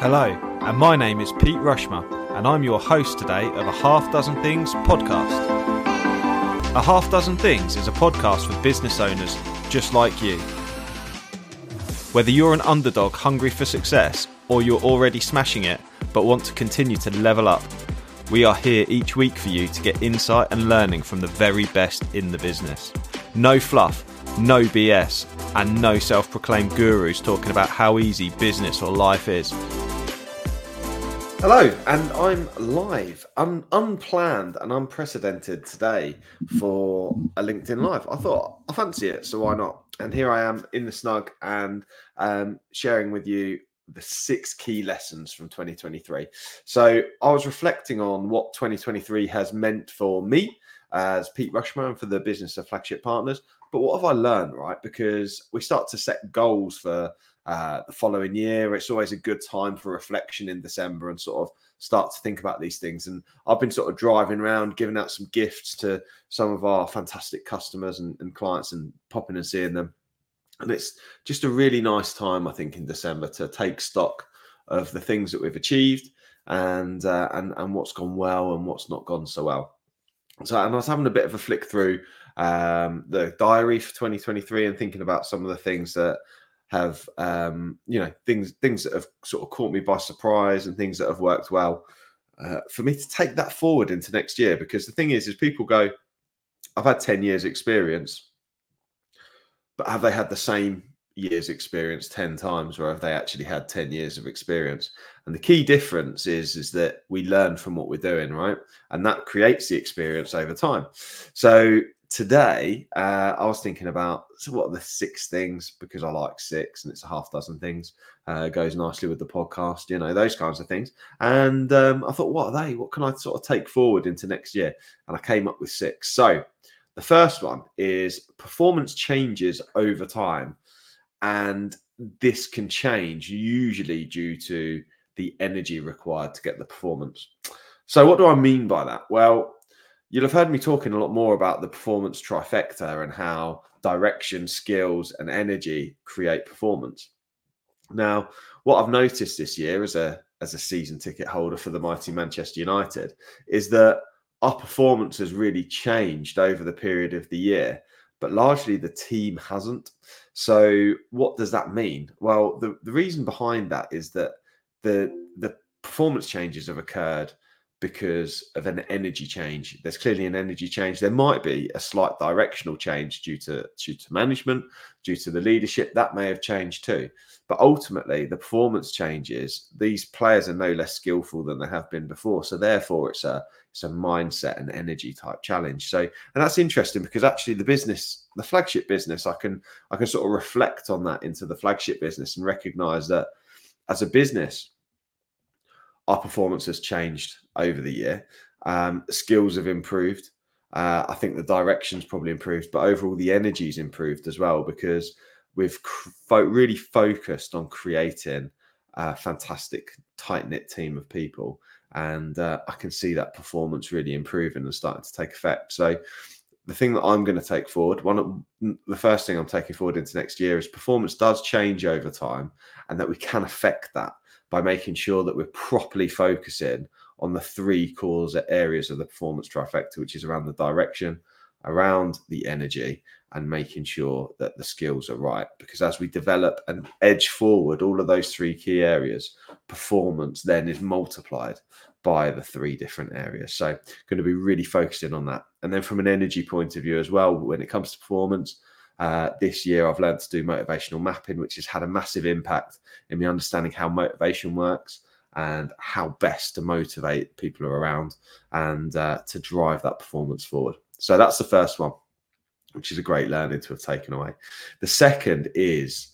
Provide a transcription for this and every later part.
Hello, and my name is Pete Rushmer, and I'm your host today of a Half Dozen Things podcast. A Half Dozen Things is a podcast for business owners just like you. Whether you're an underdog hungry for success or you're already smashing it but want to continue to level up, we are here each week for you to get insight and learning from the very best in the business. No fluff, no BS, and no self proclaimed gurus talking about how easy business or life is. Hello, and I'm live, un- unplanned and unprecedented today for a LinkedIn Live. I thought I fancy it, so why not? And here I am in the snug and um, sharing with you the six key lessons from 2023. So I was reflecting on what 2023 has meant for me as Pete Rushmer and for the business of flagship partners. But what have I learned, right? Because we start to set goals for uh, the following year. It's always a good time for reflection in December and sort of start to think about these things. And I've been sort of driving around, giving out some gifts to some of our fantastic customers and, and clients and popping and seeing them. And it's just a really nice time, I think, in December to take stock of the things that we've achieved and uh, and and what's gone well and what's not gone so well. So, and I was having a bit of a flick through um, the diary for 2023 and thinking about some of the things that have um, you know things things that have sort of caught me by surprise and things that have worked well uh, for me to take that forward into next year. Because the thing is is people go i've had 10 years experience but have they had the same years experience 10 times or have they actually had 10 years of experience? And the key difference is is that we learn from what we're doing right? And that creates the experience over time. So today uh, I was thinking about so what are the six things because I like six and it's a half dozen things. Uh, goes nicely with the podcast, you know, those kinds of things. And um, I thought, what are they? What can I sort of take forward into next year? And I came up with six. So the first one is performance changes over time. And this can change usually due to the energy required to get the performance. So, what do I mean by that? Well, You'll have heard me talking a lot more about the performance trifecta and how direction, skills, and energy create performance. Now, what I've noticed this year as a as a season ticket holder for the mighty Manchester United is that our performance has really changed over the period of the year, but largely the team hasn't. So, what does that mean? Well, the, the reason behind that is that the the performance changes have occurred because of an energy change. There's clearly an energy change. There might be a slight directional change due to due to management, due to the leadership. That may have changed too. But ultimately, the performance changes. These players are no less skillful than they have been before. So therefore, it's a it's a mindset and energy type challenge. So and that's interesting because actually the business, the flagship business, I can I can sort of reflect on that into the flagship business and recognize that as a business our performance has changed over the year. Um, skills have improved. Uh, I think the direction's probably improved, but overall the energy's improved as well because we've fo- really focused on creating a fantastic, tight knit team of people, and uh, I can see that performance really improving and starting to take effect. So, the thing that I'm going to take forward, one of the first thing I'm taking forward into next year is performance does change over time, and that we can affect that by making sure that we're properly focusing on the three cause areas of the performance trifecta, which is around the direction, around the energy, and making sure that the skills are right. Because as we develop and edge forward all of those three key areas, performance then is multiplied by the three different areas. So, going to be really focusing on that. And then, from an energy point of view as well, when it comes to performance, uh, this year, I've learned to do motivational mapping, which has had a massive impact in me understanding how motivation works and how best to motivate people around and uh, to drive that performance forward. So that's the first one, which is a great learning to have taken away. The second is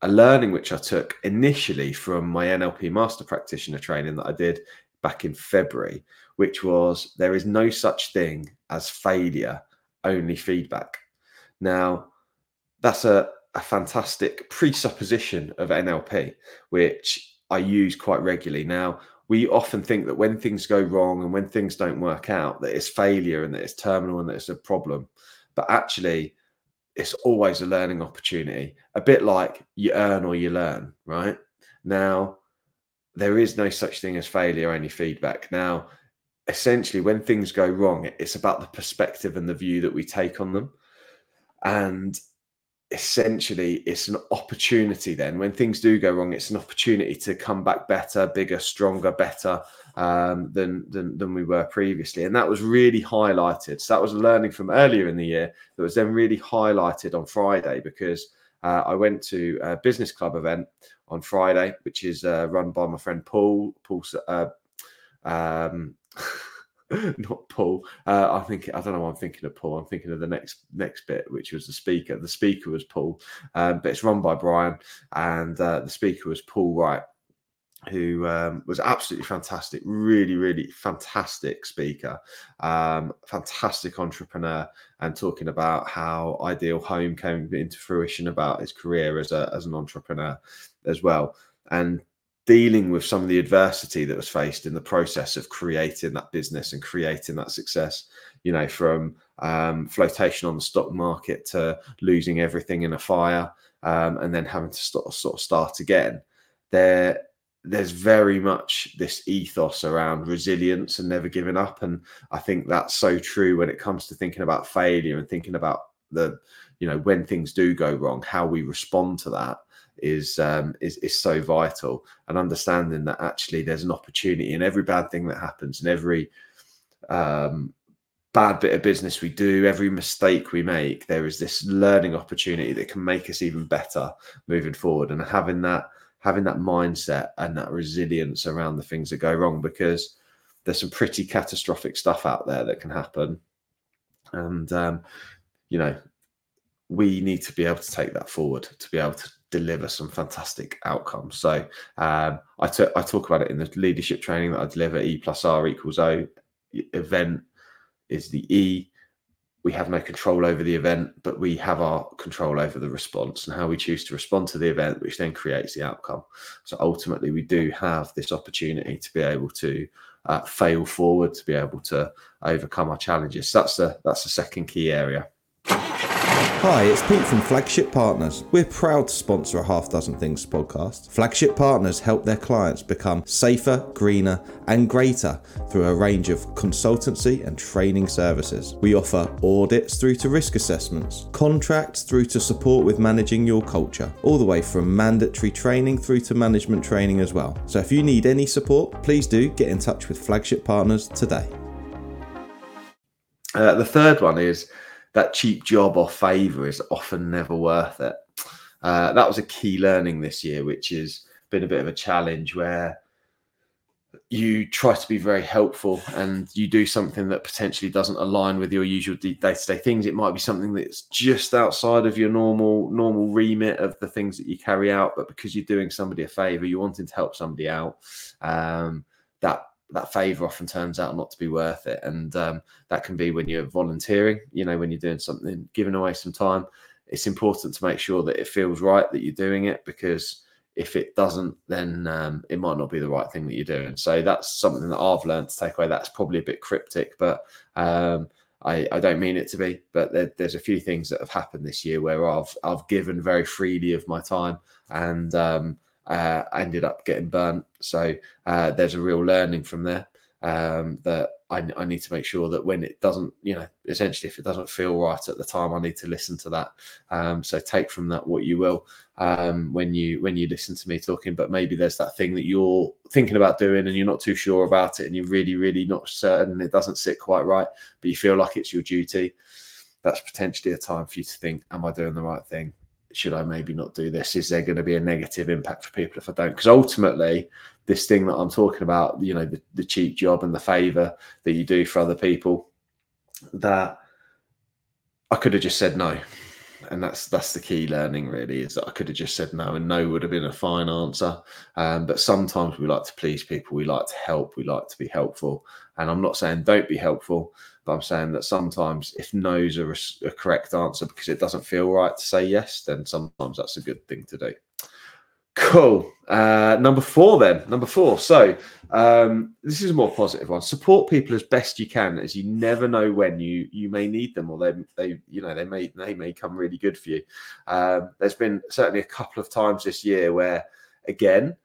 a learning which I took initially from my NLP master practitioner training that I did back in February, which was there is no such thing as failure, only feedback. Now, that's a, a fantastic presupposition of NLP, which I use quite regularly. Now, we often think that when things go wrong and when things don't work out, that it's failure and that it's terminal and that it's a problem. But actually, it's always a learning opportunity, a bit like you earn or you learn, right? Now, there is no such thing as failure, only feedback. Now, essentially, when things go wrong, it's about the perspective and the view that we take on them. And essentially, it's an opportunity then. When things do go wrong, it's an opportunity to come back better, bigger, stronger, better um, than, than, than we were previously. And that was really highlighted. So that was learning from earlier in the year that was then really highlighted on Friday because uh, I went to a business club event on Friday, which is uh, run by my friend Paul. Paul, uh, um, not Paul. Uh, I think I don't know. I'm thinking of Paul. I'm thinking of the next next bit, which was the speaker. The speaker was Paul, um, but it's run by Brian, and uh, the speaker was Paul Wright who um, was absolutely fantastic, really, really fantastic speaker, um, fantastic entrepreneur, and talking about how Ideal Home came into fruition about his career as a as an entrepreneur as well, and dealing with some of the adversity that was faced in the process of creating that business and creating that success. You know, from um, flotation on the stock market to losing everything in a fire, um, and then having to sort sort of start again. There there's very much this ethos around resilience and never giving up and i think that's so true when it comes to thinking about failure and thinking about the you know when things do go wrong how we respond to that is um is, is so vital and understanding that actually there's an opportunity in every bad thing that happens and every um bad bit of business we do every mistake we make there is this learning opportunity that can make us even better moving forward and having that having that mindset and that resilience around the things that go wrong because there's some pretty catastrophic stuff out there that can happen. And um, you know we need to be able to take that forward to be able to deliver some fantastic outcomes so um, I, t- I talk about it in the leadership training that i deliver e plus r equals o event is the e we have no control over the event, but we have our control over the response and how we choose to respond to the event, which then creates the outcome. So ultimately, we do have this opportunity to be able to uh, fail forward, to be able to overcome our challenges. So that's the that's the second key area. Hi, it's Pete from Flagship Partners. We're proud to sponsor a Half Dozen Things podcast. Flagship Partners help their clients become safer, greener, and greater through a range of consultancy and training services. We offer audits through to risk assessments, contracts through to support with managing your culture, all the way from mandatory training through to management training as well. So if you need any support, please do get in touch with Flagship Partners today. Uh, the third one is that cheap job or favor is often never worth it. Uh, that was a key learning this year, which has been a bit of a challenge where you try to be very helpful and you do something that potentially doesn't align with your usual day-to-day things it might be something that's just outside of your normal normal remit of the things that you carry out but because you're doing somebody a favor you're wanting to help somebody out um, that that favor often turns out not to be worth it. And um, that can be when you're volunteering you know when you're doing something giving away some time. It's important to make sure that it feels right that you're doing it because if it doesn't then um, it might not be the right thing that you're doing. So that's something that i've learned to take away. That's probably a bit cryptic but um, I, I, don't mean it to be, but there, there's a few things that have happened this year where I've I've given very freely of my time, and um, uh, ended up getting burnt. So uh, there's a real learning from there um, that I, I, need to make sure that when it doesn't, you know, essentially if it doesn't feel right at the time, I need to listen to that. Um, so take from that what you will um, when you when you listen to me talking. But maybe there's that thing that you're thinking about doing and you're not too sure about it, and you're really really not certain. It doesn't sit quite right, but you feel like it's your duty. That's potentially a time for you to think, "Am I doing the right thing?" Should I maybe not do this? Is there going to be a negative impact for people if I don't? Because ultimately, this thing that I'm talking about, you know, the, the cheap job and the favor that you do for other people, that I could have just said no. And that's that's the key learning really is that I could have just said no and no would have been a fine answer. Um, but sometimes we like to please people, we like to help, we like to be helpful. And I'm not saying don't be helpful, but I'm saying that sometimes if no's are a, a correct answer because it doesn't feel right to say yes, then sometimes that's a good thing to do. Cool. Uh, number four, then. Number four. So, um, this is a more positive one. Support people as best you can, as you never know when you you may need them, or they they you know they may they may come really good for you. Um, there's been certainly a couple of times this year where, again,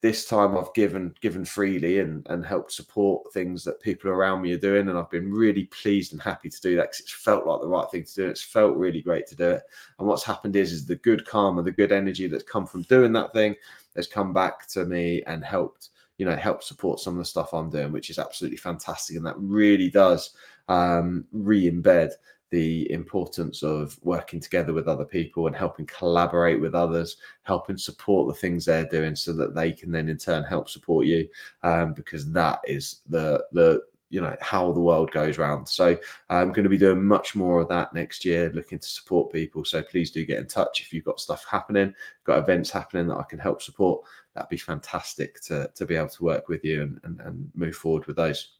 this time I've given given freely and and helped support things that people around me are doing, and I've been really pleased and happy to do that because it's felt like the right thing to do. It's felt really great to do it. And what's happened is is the good karma, the good energy that's come from doing that thing has come back to me and helped you know help support some of the stuff I'm doing, which is absolutely fantastic, and that really does um, re-embed the importance of working together with other people and helping collaborate with others, helping support the things they're doing, so that they can then in turn help support you, um, because that is the the you know how the world goes round. So I'm going to be doing much more of that next year, looking to support people. So please do get in touch if you've got stuff happening, got events happening that I can help support. That'd be fantastic to to be able to work with you and and, and move forward with those.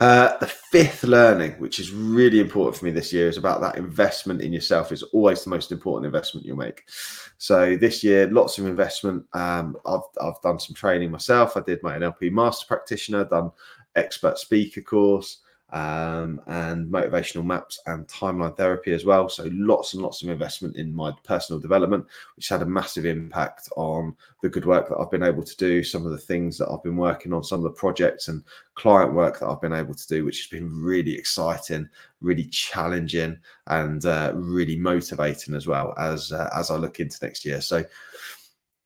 Uh, the fifth learning, which is really important for me this year, is about that investment in yourself. Is always the most important investment you'll make. So this year, lots of investment. Um, I've I've done some training myself. I did my NLP master practitioner, done expert speaker course, um, and motivational maps and timeline therapy as well. So lots and lots of investment in my personal development, which had a massive impact on the good work that I've been able to do, some of the things that I've been working on, some of the projects and client work that I've been able to do, which has been really exciting, really challenging, and uh, really motivating as well as uh, as I look into next year. So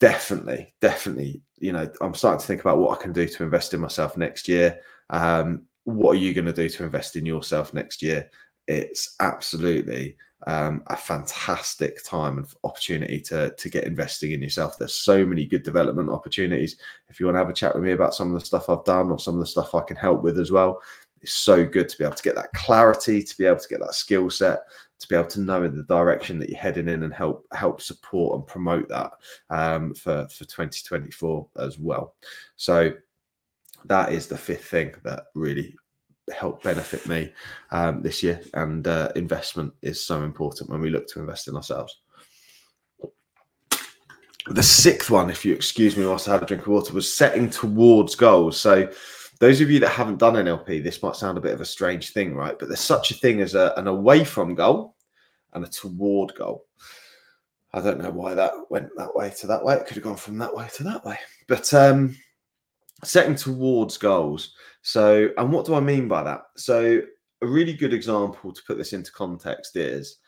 definitely, definitely, you know, I'm starting to think about what I can do to invest in myself next year. Um, what are you going to do to invest in yourself next year? It's absolutely um, a fantastic time and opportunity to to get investing in yourself. There's so many good development opportunities. If you want to have a chat with me about some of the stuff I've done or some of the stuff I can help with as well, it's so good to be able to get that clarity, to be able to get that skill set, to be able to know the direction that you're heading in and help help support and promote that um, for for 2024 as well. So that is the fifth thing that really helped benefit me um, this year. And uh, investment is so important when we look to invest in ourselves. The sixth one, if you excuse me whilst I had a drink of water, was setting towards goals. So, those of you that haven't done NLP, this might sound a bit of a strange thing, right? But there's such a thing as a, an away from goal and a toward goal. I don't know why that went that way to that way. It could have gone from that way to that way. But um, setting towards goals. So, and what do I mean by that? So, a really good example to put this into context is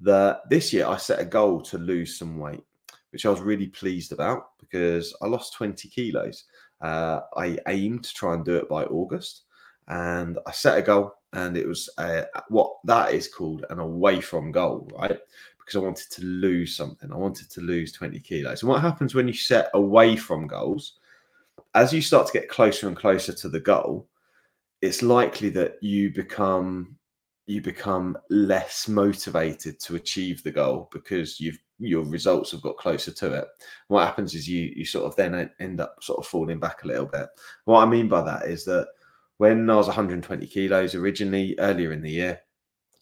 that this year I set a goal to lose some weight, which I was really pleased about because I lost 20 kilos. Uh, I aimed to try and do it by August, and I set a goal, and it was a, what that is called an away from goal, right? Because I wanted to lose something. I wanted to lose 20 kilos. And what happens when you set away from goals? As you start to get closer and closer to the goal, it's likely that you become you become less motivated to achieve the goal because you've your results have got closer to it. What happens is you you sort of then end up sort of falling back a little bit. What I mean by that is that when I was 120 kilos originally earlier in the year,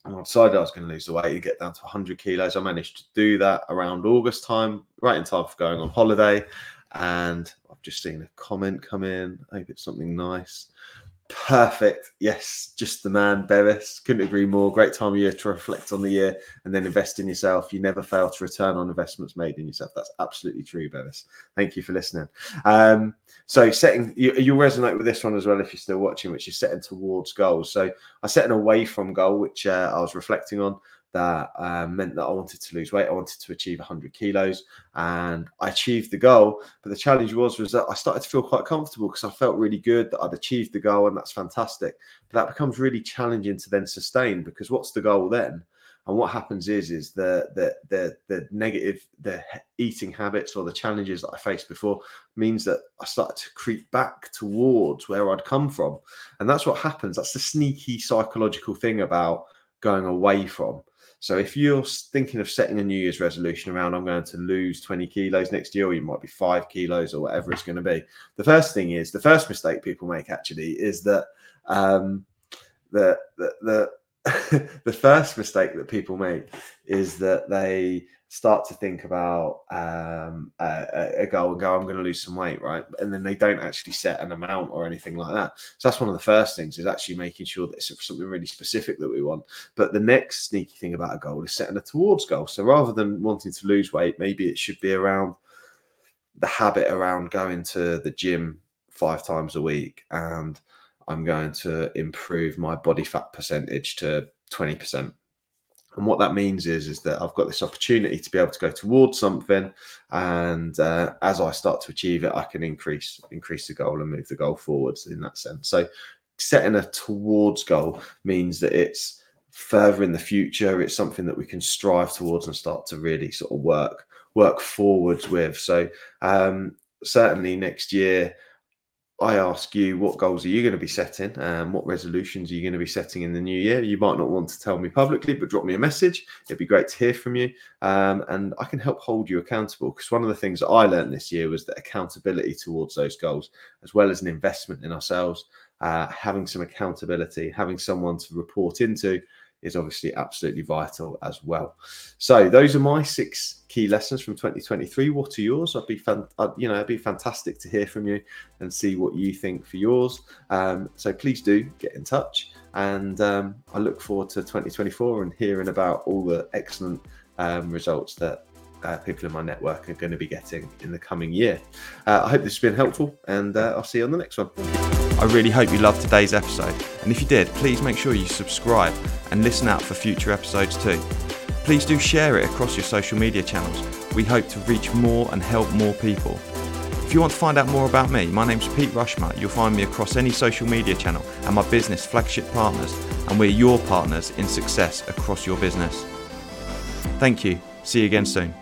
I decided I was going to lose the weight and get down to 100 kilos. I managed to do that around August time, right in time for going on holiday. And I've just seen a comment come in. I hope it's something nice. Perfect. Yes, just the man, Bevis. Couldn't agree more. Great time of year to reflect on the year and then invest in yourself. You never fail to return on investments made in yourself. That's absolutely true, Bevis. Thank you for listening. Um, so setting you, you'll resonate with this one as well if you're still watching, which is setting towards goals. So I set an away from goal, which uh, I was reflecting on that uh, meant that I wanted to lose weight. I wanted to achieve 100 kilos, and I achieved the goal. But the challenge was was that I started to feel quite comfortable because I felt really good that I'd achieved the goal, and that's fantastic. But that becomes really challenging to then sustain because what's the goal then? And what happens is is the the the the negative the eating habits or the challenges that I faced before means that I started to creep back towards where I'd come from, and that's what happens. That's the sneaky psychological thing about going away from so if you're thinking of setting a New Year's resolution around, I'm going to lose 20 kilos next year, or you might be five kilos or whatever it's going to be. The first thing is the first mistake people make actually is that um, the the the, the first mistake that people make is that they start to think about um, a, a, goal and go, I'm going to lose some weight, right? And then they don't actually set an amount or anything like that. So that's one of the first things is actually making sure that it's something really specific that we want. But the next sneaky thing about a goal is setting a towards goal. So rather than wanting to lose weight, maybe it should be around the habit around going to the gym five times a week and I'm going to improve my body fat percentage to 20%. And what that means is, is that I've got this opportunity to be able to go towards something, and uh, as I start to achieve it, I can increase increase the goal and move the goal forwards in that sense. So, setting a towards goal means that it's further in the future. It's something that we can strive towards and start to really sort of work work forwards with. So, um, certainly next year, I ask you, what goals are you going to be setting? Um, what resolutions are you going to be setting in the new year? You might not want to tell me publicly, but drop me a message. It'd be great to hear from you. Um, and I can help hold you accountable because one of the things that I learned this year was that accountability towards those goals, as well as an investment in ourselves, uh, having some accountability, having someone to report into, is obviously absolutely vital as well. So those are my six key lessons from 2023. What are yours? I'd be fan- I'd, you know, it'd be fantastic to hear from you and see what you think for yours. Um, so please do get in touch, and um, I look forward to 2024 and hearing about all the excellent um, results that uh, people in my network are going to be getting in the coming year. Uh, I hope this has been helpful, and uh, I'll see you on the next one. I really hope you loved today's episode, and if you did, please make sure you subscribe and listen out for future episodes too. Please do share it across your social media channels. We hope to reach more and help more people. If you want to find out more about me, my name's Pete Rushmer. You'll find me across any social media channel and my business Flagship Partners, and we're your partners in success across your business. Thank you. See you again soon.